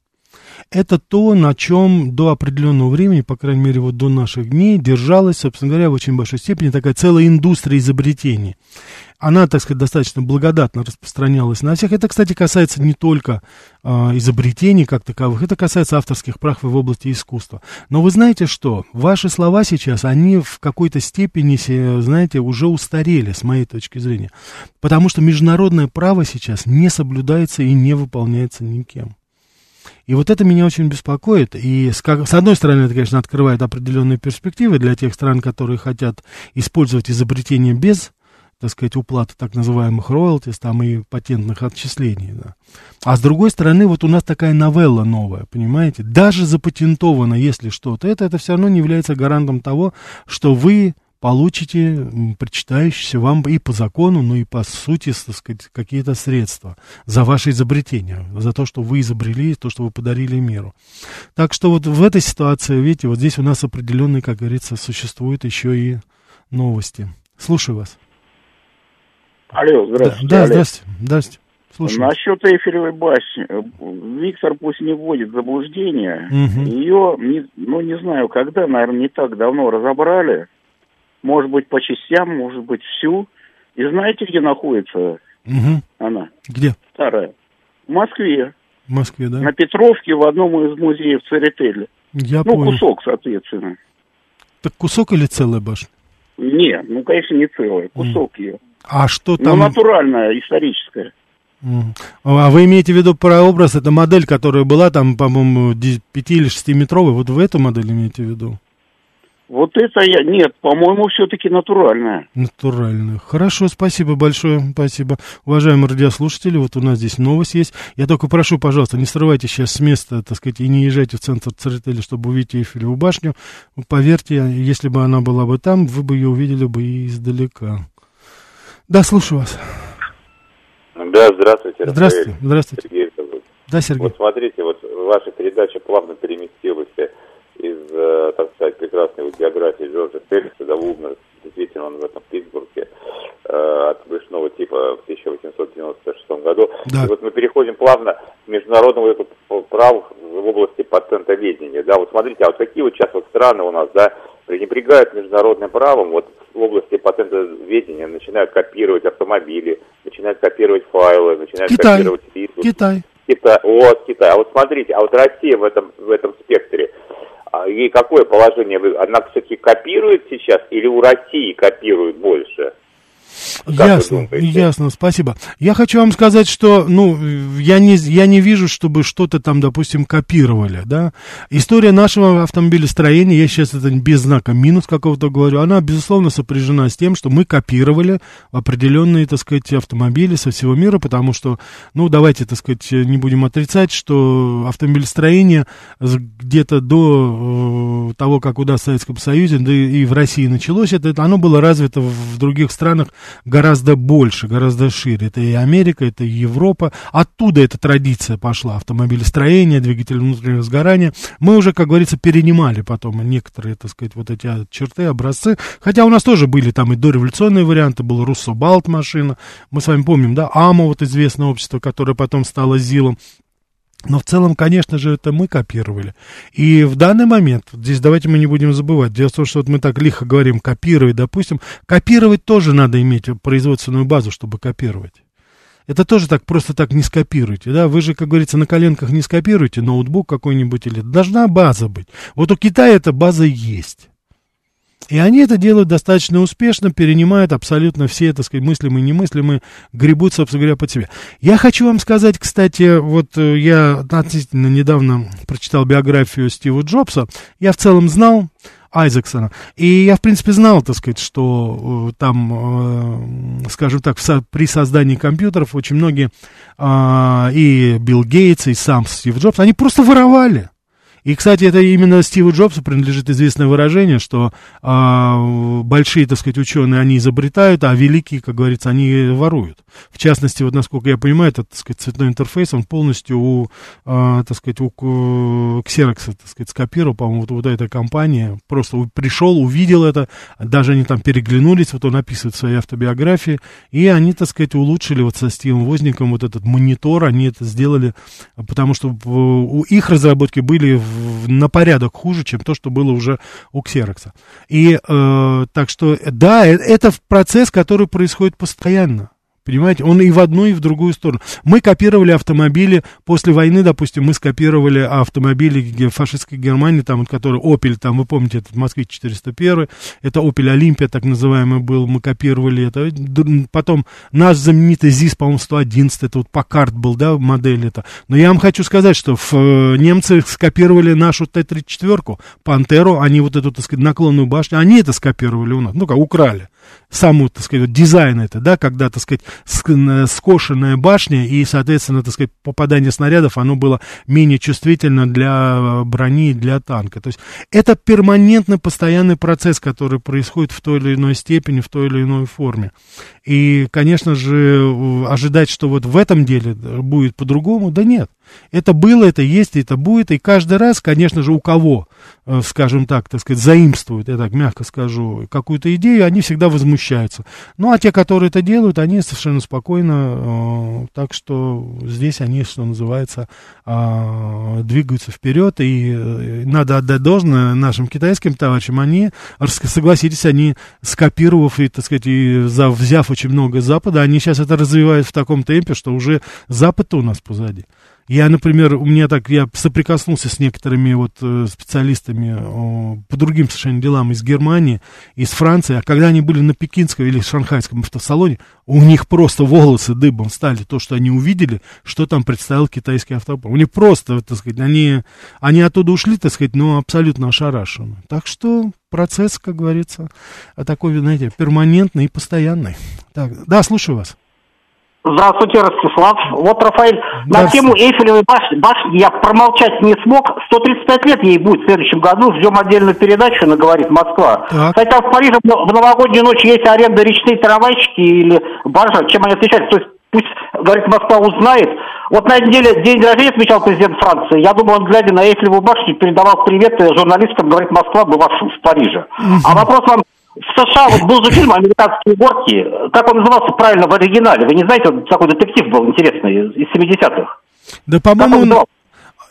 B: Это то, на чем до определенного времени, по крайней мере, вот до наших дней, держалась, собственно говоря, в очень большой степени такая целая индустрия изобретений. Она, так сказать, достаточно благодатно распространялась на всех. Это, кстати, касается не только а, изобретений как таковых, это касается авторских прав в области искусства. Но вы знаете что? Ваши слова сейчас, они в какой-то степени, знаете, уже устарели, с моей точки зрения. Потому что международное право сейчас не соблюдается и не выполняется никем. И вот это меня очень беспокоит. И с, как- с одной стороны, это, конечно, открывает определенные перспективы для тех стран, которые хотят использовать изобретение без, так сказать, уплаты так называемых роялтис там и патентных отчислений. Да. А с другой стороны, вот у нас такая новелла новая, понимаете? Даже запатентовано, если что-то, это, это все равно не является гарантом того, что вы получите причитающиеся вам и по закону, ну и по сути, так сказать, какие-то средства за ваше изобретение, за то, что вы изобрели, то, что вы подарили миру. Так что вот в этой ситуации, видите, вот здесь у нас определенные, как говорится, существуют еще и новости. Слушаю вас.
E: Алло, здравствуйте.
B: Да, да здравствуйте. Здравствуйте. Слушаю.
E: Насчет Эйфелевой башни. Виктор пусть не вводит в заблуждение.
B: Мгм.
E: Ее, не- ну, не знаю, когда, наверное, не так давно разобрали. Может быть, по частям, может быть, всю. И знаете, где находится
B: Мгм.
E: она,
B: Где?
E: старая? В Москве.
B: В Москве, да?
E: На Петровке в одном из музеев Церетели.
B: Я
E: ну,
B: понял.
E: кусок, соответственно.
B: Так кусок или целая башня?
E: Не, ну, конечно, не целая, кусок ее.
B: А что
E: Ну,
B: там?
E: натуральная, историческая.
B: Мгм. А вы имеете в виду прообраз, это модель, которая была там, по-моему, 5 или 6 метровой, вот в эту модель имеете в виду?
E: Вот это я... Нет, по-моему, все-таки натуральная.
B: Натуральную. Хорошо, спасибо большое, спасибо. Уважаемые радиослушатели, вот у нас здесь новость есть. Я только прошу, пожалуйста, не срывайте сейчас с места, так сказать, и не езжайте в центр Церетели, чтобы увидеть Эйфелеву башню. Поверьте, если бы она была бы там, вы бы ее увидели бы и издалека. Да, слушаю вас.
F: Да, здравствуйте. Рафаэль.
B: Здравствуйте, здравствуйте.
F: Сергей.
B: Да, Сергей.
F: Вот смотрите, вот ваша передача плавно переместилась из, э, так сказать, прекрасной биографии Джорджа Феликса до Вугнера. Действительно, он в этом Питтсбурге э, от брюшного типа в 1896 году.
B: Да.
F: И вот мы переходим плавно к международному праву в области патентоведения. Да, вот смотрите, а вот какие вот сейчас вот страны у нас, да, пренебрегают международным правом, вот в области патентоведения начинают копировать автомобили, начинают копировать файлы, начинают
B: Китай.
F: копировать визу.
B: Китай.
F: Китай, вот Китай. А вот смотрите, а вот Россия в этом в этом спектре, ей какое положение? Она все-таки копирует сейчас или у России копирует больше? Как
B: Ясно, ясно, спасибо. Я хочу вам сказать, что, ну, я не, я не вижу, чтобы что-то там, допустим, копировали, да. История нашего автомобилестроения, я сейчас это без знака минус какого-то говорю, она, безусловно, сопряжена с тем, что мы копировали определенные, так сказать, автомобили со всего мира, потому что, ну, давайте, так сказать, не будем отрицать, что автомобилестроение где-то до э, того, как у нас в Советском Союзе, да и в России началось это, оно было развито в других странах гораздо больше, гораздо шире. Это и Америка, это и Европа. Оттуда эта традиция пошла. Автомобилестроение, двигатель внутреннего сгорания. Мы уже, как говорится, перенимали потом некоторые, так сказать, вот эти черты, образцы. Хотя у нас тоже были там и дореволюционные варианты. Был Руссо Балт машина. Мы с вами помним, да, АМО, вот известное общество, которое потом стало ЗИЛом. Но в целом, конечно же, это мы копировали. И в данный момент, здесь давайте мы не будем забывать, дело в том, что вот мы так лихо говорим копировать, допустим, копировать тоже надо иметь производственную базу, чтобы копировать. Это тоже так просто так не скопируете, да? Вы же, как говорится, на коленках не скопируете ноутбук какой-нибудь или должна база быть. Вот у Китая эта база есть. И они это делают достаточно успешно, перенимают абсолютно все, так сказать, мыслимые и немыслимые, гребут, собственно говоря, под себя. Я хочу вам сказать, кстати, вот э, я относительно недавно прочитал биографию Стива Джобса, я в целом знал Айзексона, и я, в принципе, знал, так сказать, что э, там, э, скажем так, со- при создании компьютеров очень многие, а, и Билл Гейтс, и сам Стив Джобс, они просто воровали. И, кстати, это именно Стиву Джобсу принадлежит известное выражение, что а, большие, так сказать, ученые, они изобретают, а великие, как говорится, они воруют. В частности, вот насколько я понимаю, этот, так сказать, цветной интерфейс, он полностью у, а, так сказать, у Xerox, так сказать, скопировал, по-моему, вот, вот эта компания, просто пришел, увидел это, даже они там переглянулись, вот он описывает в своей автобиографии, и они, так сказать, улучшили вот со Стивом Возником вот этот монитор, они это сделали, потому что у их разработки были в- на порядок хуже, чем то, что было уже у Xerox. И э, так что, да, э- это процесс, который происходит постоянно. Понимаете, он и в одну, и в другую сторону. Мы копировали автомобили после войны, допустим, мы скопировали автомобили фашистской Германии, там, вот, который Opel, там, вы помните, этот Москвич 401, это Opel Олимпия, так называемый был, мы копировали это. Потом наш знаменитый ЗИС, по-моему, 111, это вот Покарт был, да, модель это. Но я вам хочу сказать, что в, э, немцы скопировали нашу Т-34, Пантеру, они вот эту, так сказать, наклонную башню, они это скопировали у нас, ну, как, украли саму, так сказать, дизайн это, да, когда, так сказать, ск- скошенная башня и, соответственно, так сказать, попадание снарядов, оно было менее чувствительно для э, брони, для танка. То есть это перманентный, постоянный процесс, который происходит в той или иной степени, в той или иной форме. И, конечно же, э, ожидать, что вот в этом деле будет по-другому, да нет. Это было, это есть, это будет, и каждый раз, конечно же, у кого, э, скажем так, так сказать, заимствуют, я так мягко скажу, какую-то идею, они всегда возмущаются. Ну, а те, которые это делают, они совершенно спокойно, э, так что здесь они, что называется, э, двигаются вперед, и э, надо отдать должное нашим китайским товарищам, они, согласитесь, они скопировав и, так сказать, и взяв очень много Запада, они сейчас это развивают в таком темпе, что уже Запад-то у нас позади. Я, например, у меня так, я соприкоснулся с некоторыми вот э, специалистами о, по другим совершенно делам из Германии, из Франции, а когда они были на пекинском или шанхайском автосалоне, у них просто волосы дыбом стали, то, что они увидели, что там представил китайский автопром. У них просто, так сказать, они, они оттуда ушли, так сказать, но абсолютно ошарашены. Так что процесс, как говорится, такой, знаете, перманентный и постоянный. Так, да, слушаю вас.
G: Здравствуйте, Ростислав. Вот, Рафаэль, на тему Эйфелевой башни, башни я промолчать не смог. 135 лет ей будет в следующем году. Ждем отдельную передачу, она говорит Москва. Так. Кстати, в Париже в новогоднюю ночь есть аренда речные трамвайчики или баржа. Чем они отличаются? То есть пусть, говорит, Москва узнает. Вот на неделе день рождения отмечал президент Франции. Я думаю, он, глядя на Эйфелеву башню, передавал привет журналистам, говорит, Москва была в Париже. А вопрос вам в США вот был же фильм «Американские горки». Как он назывался правильно в оригинале? Вы не знаете, вот такой детектив был интересный из 70-х.
B: Да, по-моему,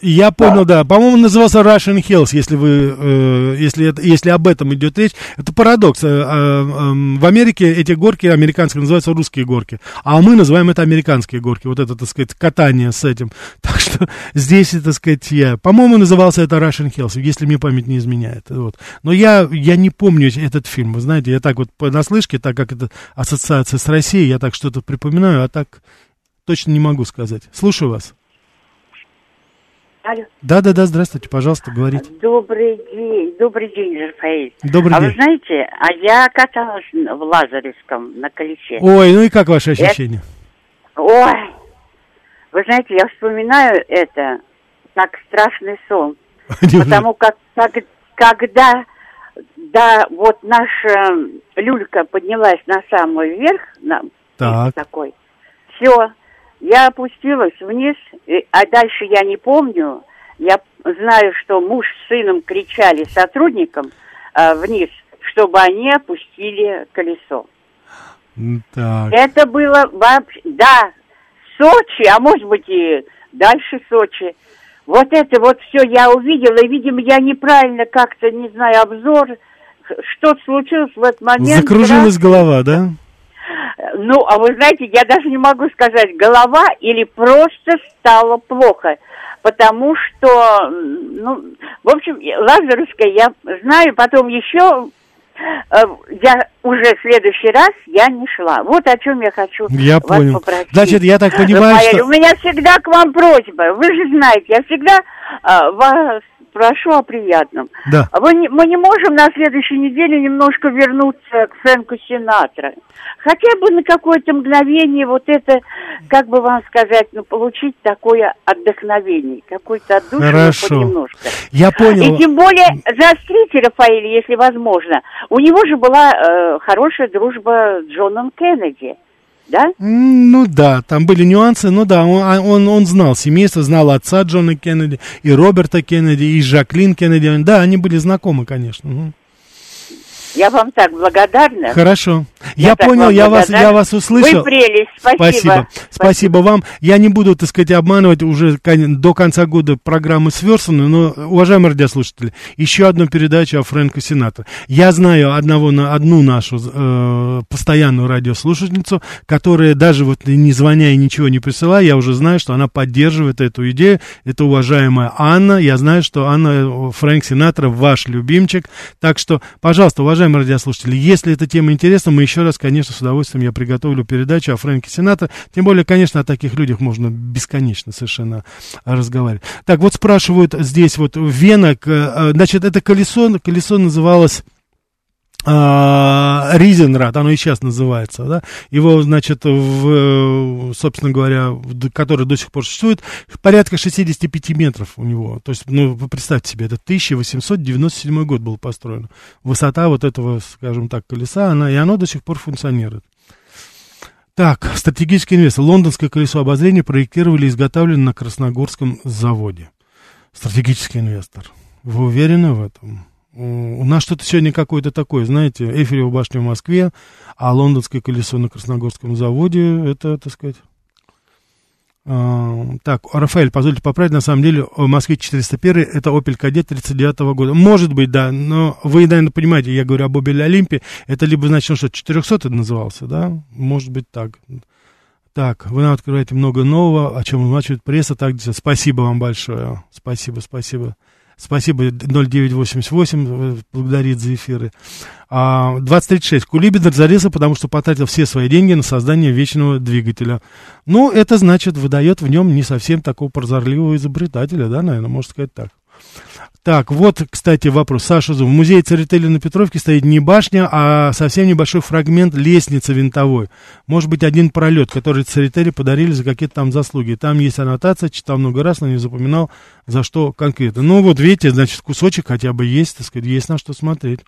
B: я понял, да. да. По-моему, назывался Russian Hills, если вы, э, если, это, если об этом идет речь. Это парадокс. Э, э, э, в Америке эти горки американские называются русские горки, а мы называем это американские горки. Вот это, так сказать, катание с этим. Так что здесь, так сказать, я... По-моему, назывался это Russian Hills, если мне память не изменяет. Вот. Но я, я не помню этот фильм. Вы знаете, я так вот понаслышке, так как это ассоциация с Россией, я так что-то припоминаю, а так точно не могу сказать. Слушаю вас.
H: Алло.
B: Да, да, да, здравствуйте, пожалуйста, говорите.
H: Добрый день, добрый день, Рафаэль.
B: Добрый
H: а
B: день.
H: вы знаете, а я каталась в Лазаревском на колесе.
B: Ой, ну и как ваши ощущения?
H: Это... Ой, вы знаете, я вспоминаю это как страшный сон. Потому как, как когда да, вот наша люлька поднялась на самый верх, на,
B: так.
H: такой, все, я опустилась вниз, а дальше я не помню. Я знаю, что муж с сыном кричали сотрудникам э, вниз, чтобы они опустили колесо.
B: Так.
H: Это было вообще, да, Сочи, а может быть и дальше Сочи. Вот это вот все я увидела, и, видимо, я неправильно как-то, не знаю, обзор, что случилось в этот момент.
B: Закружилась раз... голова, да?
H: Ну, а вы знаете, я даже не могу сказать, голова или просто стало плохо. Потому что, ну, в общем, Лазаревская я знаю, потом еще э, я уже в следующий раз я не шла. Вот о чем я хочу
B: я
H: вас
B: понял.
H: попросить.
B: Значит, я так понимаю,
H: Рафаэль,
B: что...
H: У меня всегда к вам просьба. Вы же знаете, я всегда э, вас прошу о приятном.
B: Да.
H: Вы не, мы не можем на следующей неделе немножко вернуться к Фрэнку Синатра. Хотя бы на какое-то мгновение вот это, как бы вам сказать, ну, получить такое отдохновение, какой-то отдушину
B: Хорошо.
H: понемножко.
B: Я понял.
H: И тем более заострите Рафаэля, если возможно. У него же была э, хорошая дружба с Джоном Кеннеди да?
B: Ну да, там были нюансы, ну да, он, а, он, он знал семейство, знал отца Джона Кеннеди, и Роберта Кеннеди, и Жаклин Кеннеди, да, они были знакомы, конечно.
H: Я вам так благодарна.
B: Хорошо. Я, я понял, я вас, я вас услышал.
H: Вы прелесть, спасибо.
B: Спасибо. Спасибо вам. Я не буду, так сказать, обманывать уже до конца года программы сверстаны, но, уважаемые радиослушатели, еще одну передачу о Фрэнко Синатро. Я знаю одного, одну нашу э, постоянную радиослушательницу, которая даже вот не звоня и ничего не присылая, я уже знаю, что она поддерживает эту идею. Это уважаемая Анна. Я знаю, что Анна э, Фрэнк Синатро ваш любимчик. Так что, пожалуйста, уважаемые уважаемые радиослушатели, если эта тема интересна, мы еще раз, конечно, с удовольствием я приготовлю передачу о Фрэнке Сената. Тем более, конечно, о таких людях можно бесконечно совершенно разговаривать. Так, вот спрашивают здесь вот Вена, э, значит, это колесо, колесо называлось Ризенрад, оно и сейчас называется, да, его, значит, в, собственно говоря, который до сих пор существует, порядка 65 метров у него, то есть, ну, вы представьте себе, это 1897 год был построен, высота вот этого, скажем так, колеса, она, и оно до сих пор функционирует. Так, стратегический инвестор. Лондонское колесо обозрения проектировали и изготавливали на Красногорском заводе. Стратегический инвестор. Вы уверены в этом? У нас что-то сегодня какое-то такое, знаете, Эйфелева башня в Москве, а лондонское колесо на Красногорском заводе, это, так сказать... А, так, Рафаэль, позвольте поправить, на самом деле, в Москве 401 это Opel Кадет 39 года. Может быть, да, но вы, наверное, понимаете, я говорю об Opel Олимпе, это либо, значит, что, 400 назывался, да? Может быть, так. Так, вы нам открываете много нового, о чем умачивает пресса. Так, спасибо вам большое. Спасибо, спасибо. Спасибо, 0988 благодарит за эфиры. А, 2036. Кулибин разорился, потому что потратил все свои деньги на создание вечного двигателя. Ну, это значит, выдает в нем не совсем такого прозорливого изобретателя, да, наверное, можно сказать так. Так, вот, кстати, вопрос. Саша Зум. В музее Церетели на Петровке стоит не башня, а совсем небольшой фрагмент лестницы винтовой. Может быть, один пролет, который Церетели подарили за какие-то там заслуги. Там есть аннотация, читал много раз, но не запоминал, за что конкретно. Ну, вот видите, значит, кусочек хотя бы есть, так сказать, есть на что смотреть.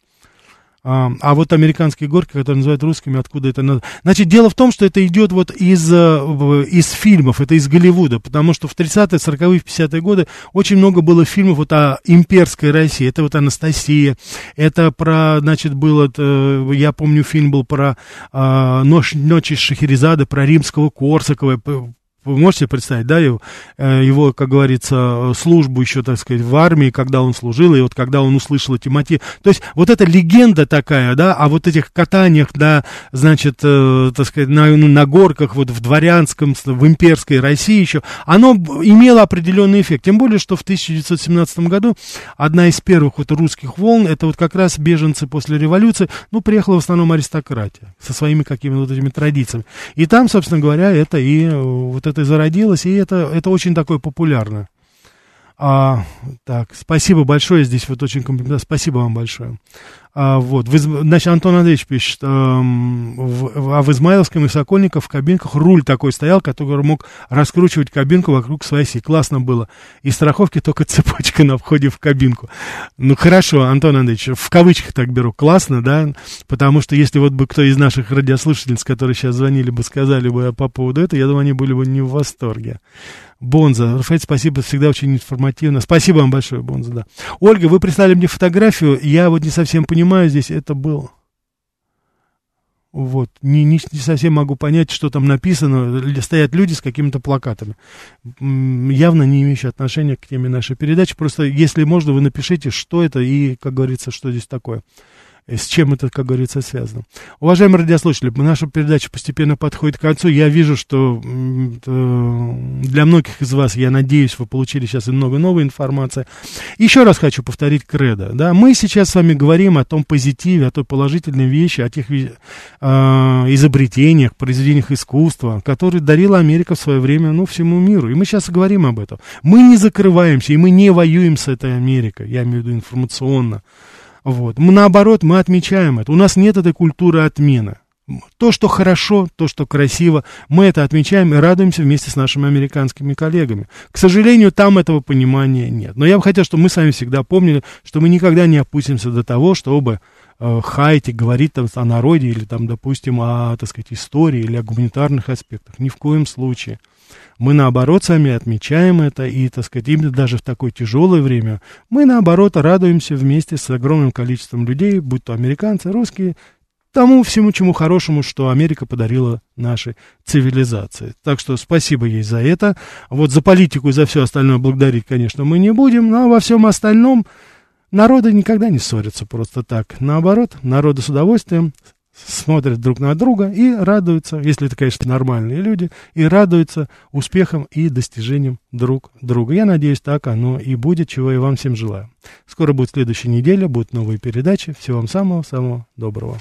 B: А, а вот американские горки, которые называют русскими, откуда это надо. Значит, дело в том, что это идет вот из, э, из фильмов, это из Голливуда, потому что в 30-е, 40-е, 50-е годы очень много было фильмов вот о имперской России. Это вот Анастасия, это про, значит, было, э, я помню, фильм был про а, Ночь, Ночи Шахерезады, про римского Корсакова, вы можете представить, да, его, э, его, как говорится, службу еще, так сказать, в армии, когда он служил, и вот когда он услышал эти мотивы. То есть вот эта легенда такая, да, о вот этих катаниях, да, значит, э, так сказать, на, ну, на горках вот в дворянском, в имперской России еще, оно имело определенный эффект. Тем более, что в 1917 году одна из первых вот русских волн, это вот как раз беженцы после революции, ну, приехала в основном аристократия со своими какими-то вот этими традициями. И там, собственно говоря, это и э, вот это и зародилось, и это, это очень такое популярно. А, так, спасибо большое, здесь вот очень комплимент, спасибо вам большое. А, вот, в, значит, Антон Андреевич пишет, эм, в, а в Измайловском и Сокольниках в кабинках руль такой стоял, который мог раскручивать кабинку вокруг своей оси. Классно было. И страховки только цепочка на входе в кабинку. Ну, хорошо, Антон Андреевич, в кавычках так беру, классно, да, потому что если вот бы кто из наших радиослушательниц, которые сейчас звонили бы, сказали бы по поводу этого, я думаю, они были бы не в восторге. Бонза. Рафаэль, спасибо, всегда очень информативно. Спасибо вам большое, Бонза, да. Ольга, вы прислали мне фотографию, я вот не совсем понимаю здесь, это был... Вот, не, не, не совсем могу понять, что там написано. Стоят люди с какими-то плакатами. Явно не имеющие отношения к теме нашей передачи. Просто, если можно, вы напишите, что это и, как говорится, что здесь такое с чем это, как говорится, связано. Уважаемые радиослушатели, наша передача постепенно подходит к концу. Я вижу, что для многих из вас, я надеюсь, вы получили сейчас и много новой информации. Еще раз хочу повторить кредо. Да? Мы сейчас с вами говорим о том позитиве, о той положительной вещи, о тех э, изобретениях, произведениях искусства, которые дарила Америка в свое время ну, всему миру. И мы сейчас говорим об этом. Мы не закрываемся, и мы не воюем с этой Америкой, я имею в виду информационно. Вот. Наоборот, мы отмечаем это. У нас нет этой культуры отмены. То, что хорошо, то, что красиво, мы это отмечаем и радуемся вместе с нашими американскими коллегами. К сожалению, там этого понимания нет. Но я бы хотел, чтобы мы с вами всегда помнили, что мы никогда не опустимся до того, чтобы э, говорить там, о народе или, там, допустим, о, так сказать, истории или о гуманитарных аспектах. Ни в коем случае. Мы, наоборот, сами отмечаем это, и, так сказать, именно даже в такое тяжелое время мы, наоборот, радуемся вместе с огромным количеством людей, будь то американцы, русские, тому всему, чему хорошему, что Америка подарила нашей цивилизации. Так что спасибо ей за это. Вот за политику и за все остальное благодарить, конечно, мы не будем, но во всем остальном народы никогда не ссорятся просто так. Наоборот, народы с удовольствием смотрят друг на друга и радуются, если это, конечно, нормальные люди, и радуются успехам и достижениям друг друга. Я надеюсь, так оно и будет, чего я вам всем желаю. Скоро будет следующая неделя, будут новые передачи. Всего вам самого-самого доброго.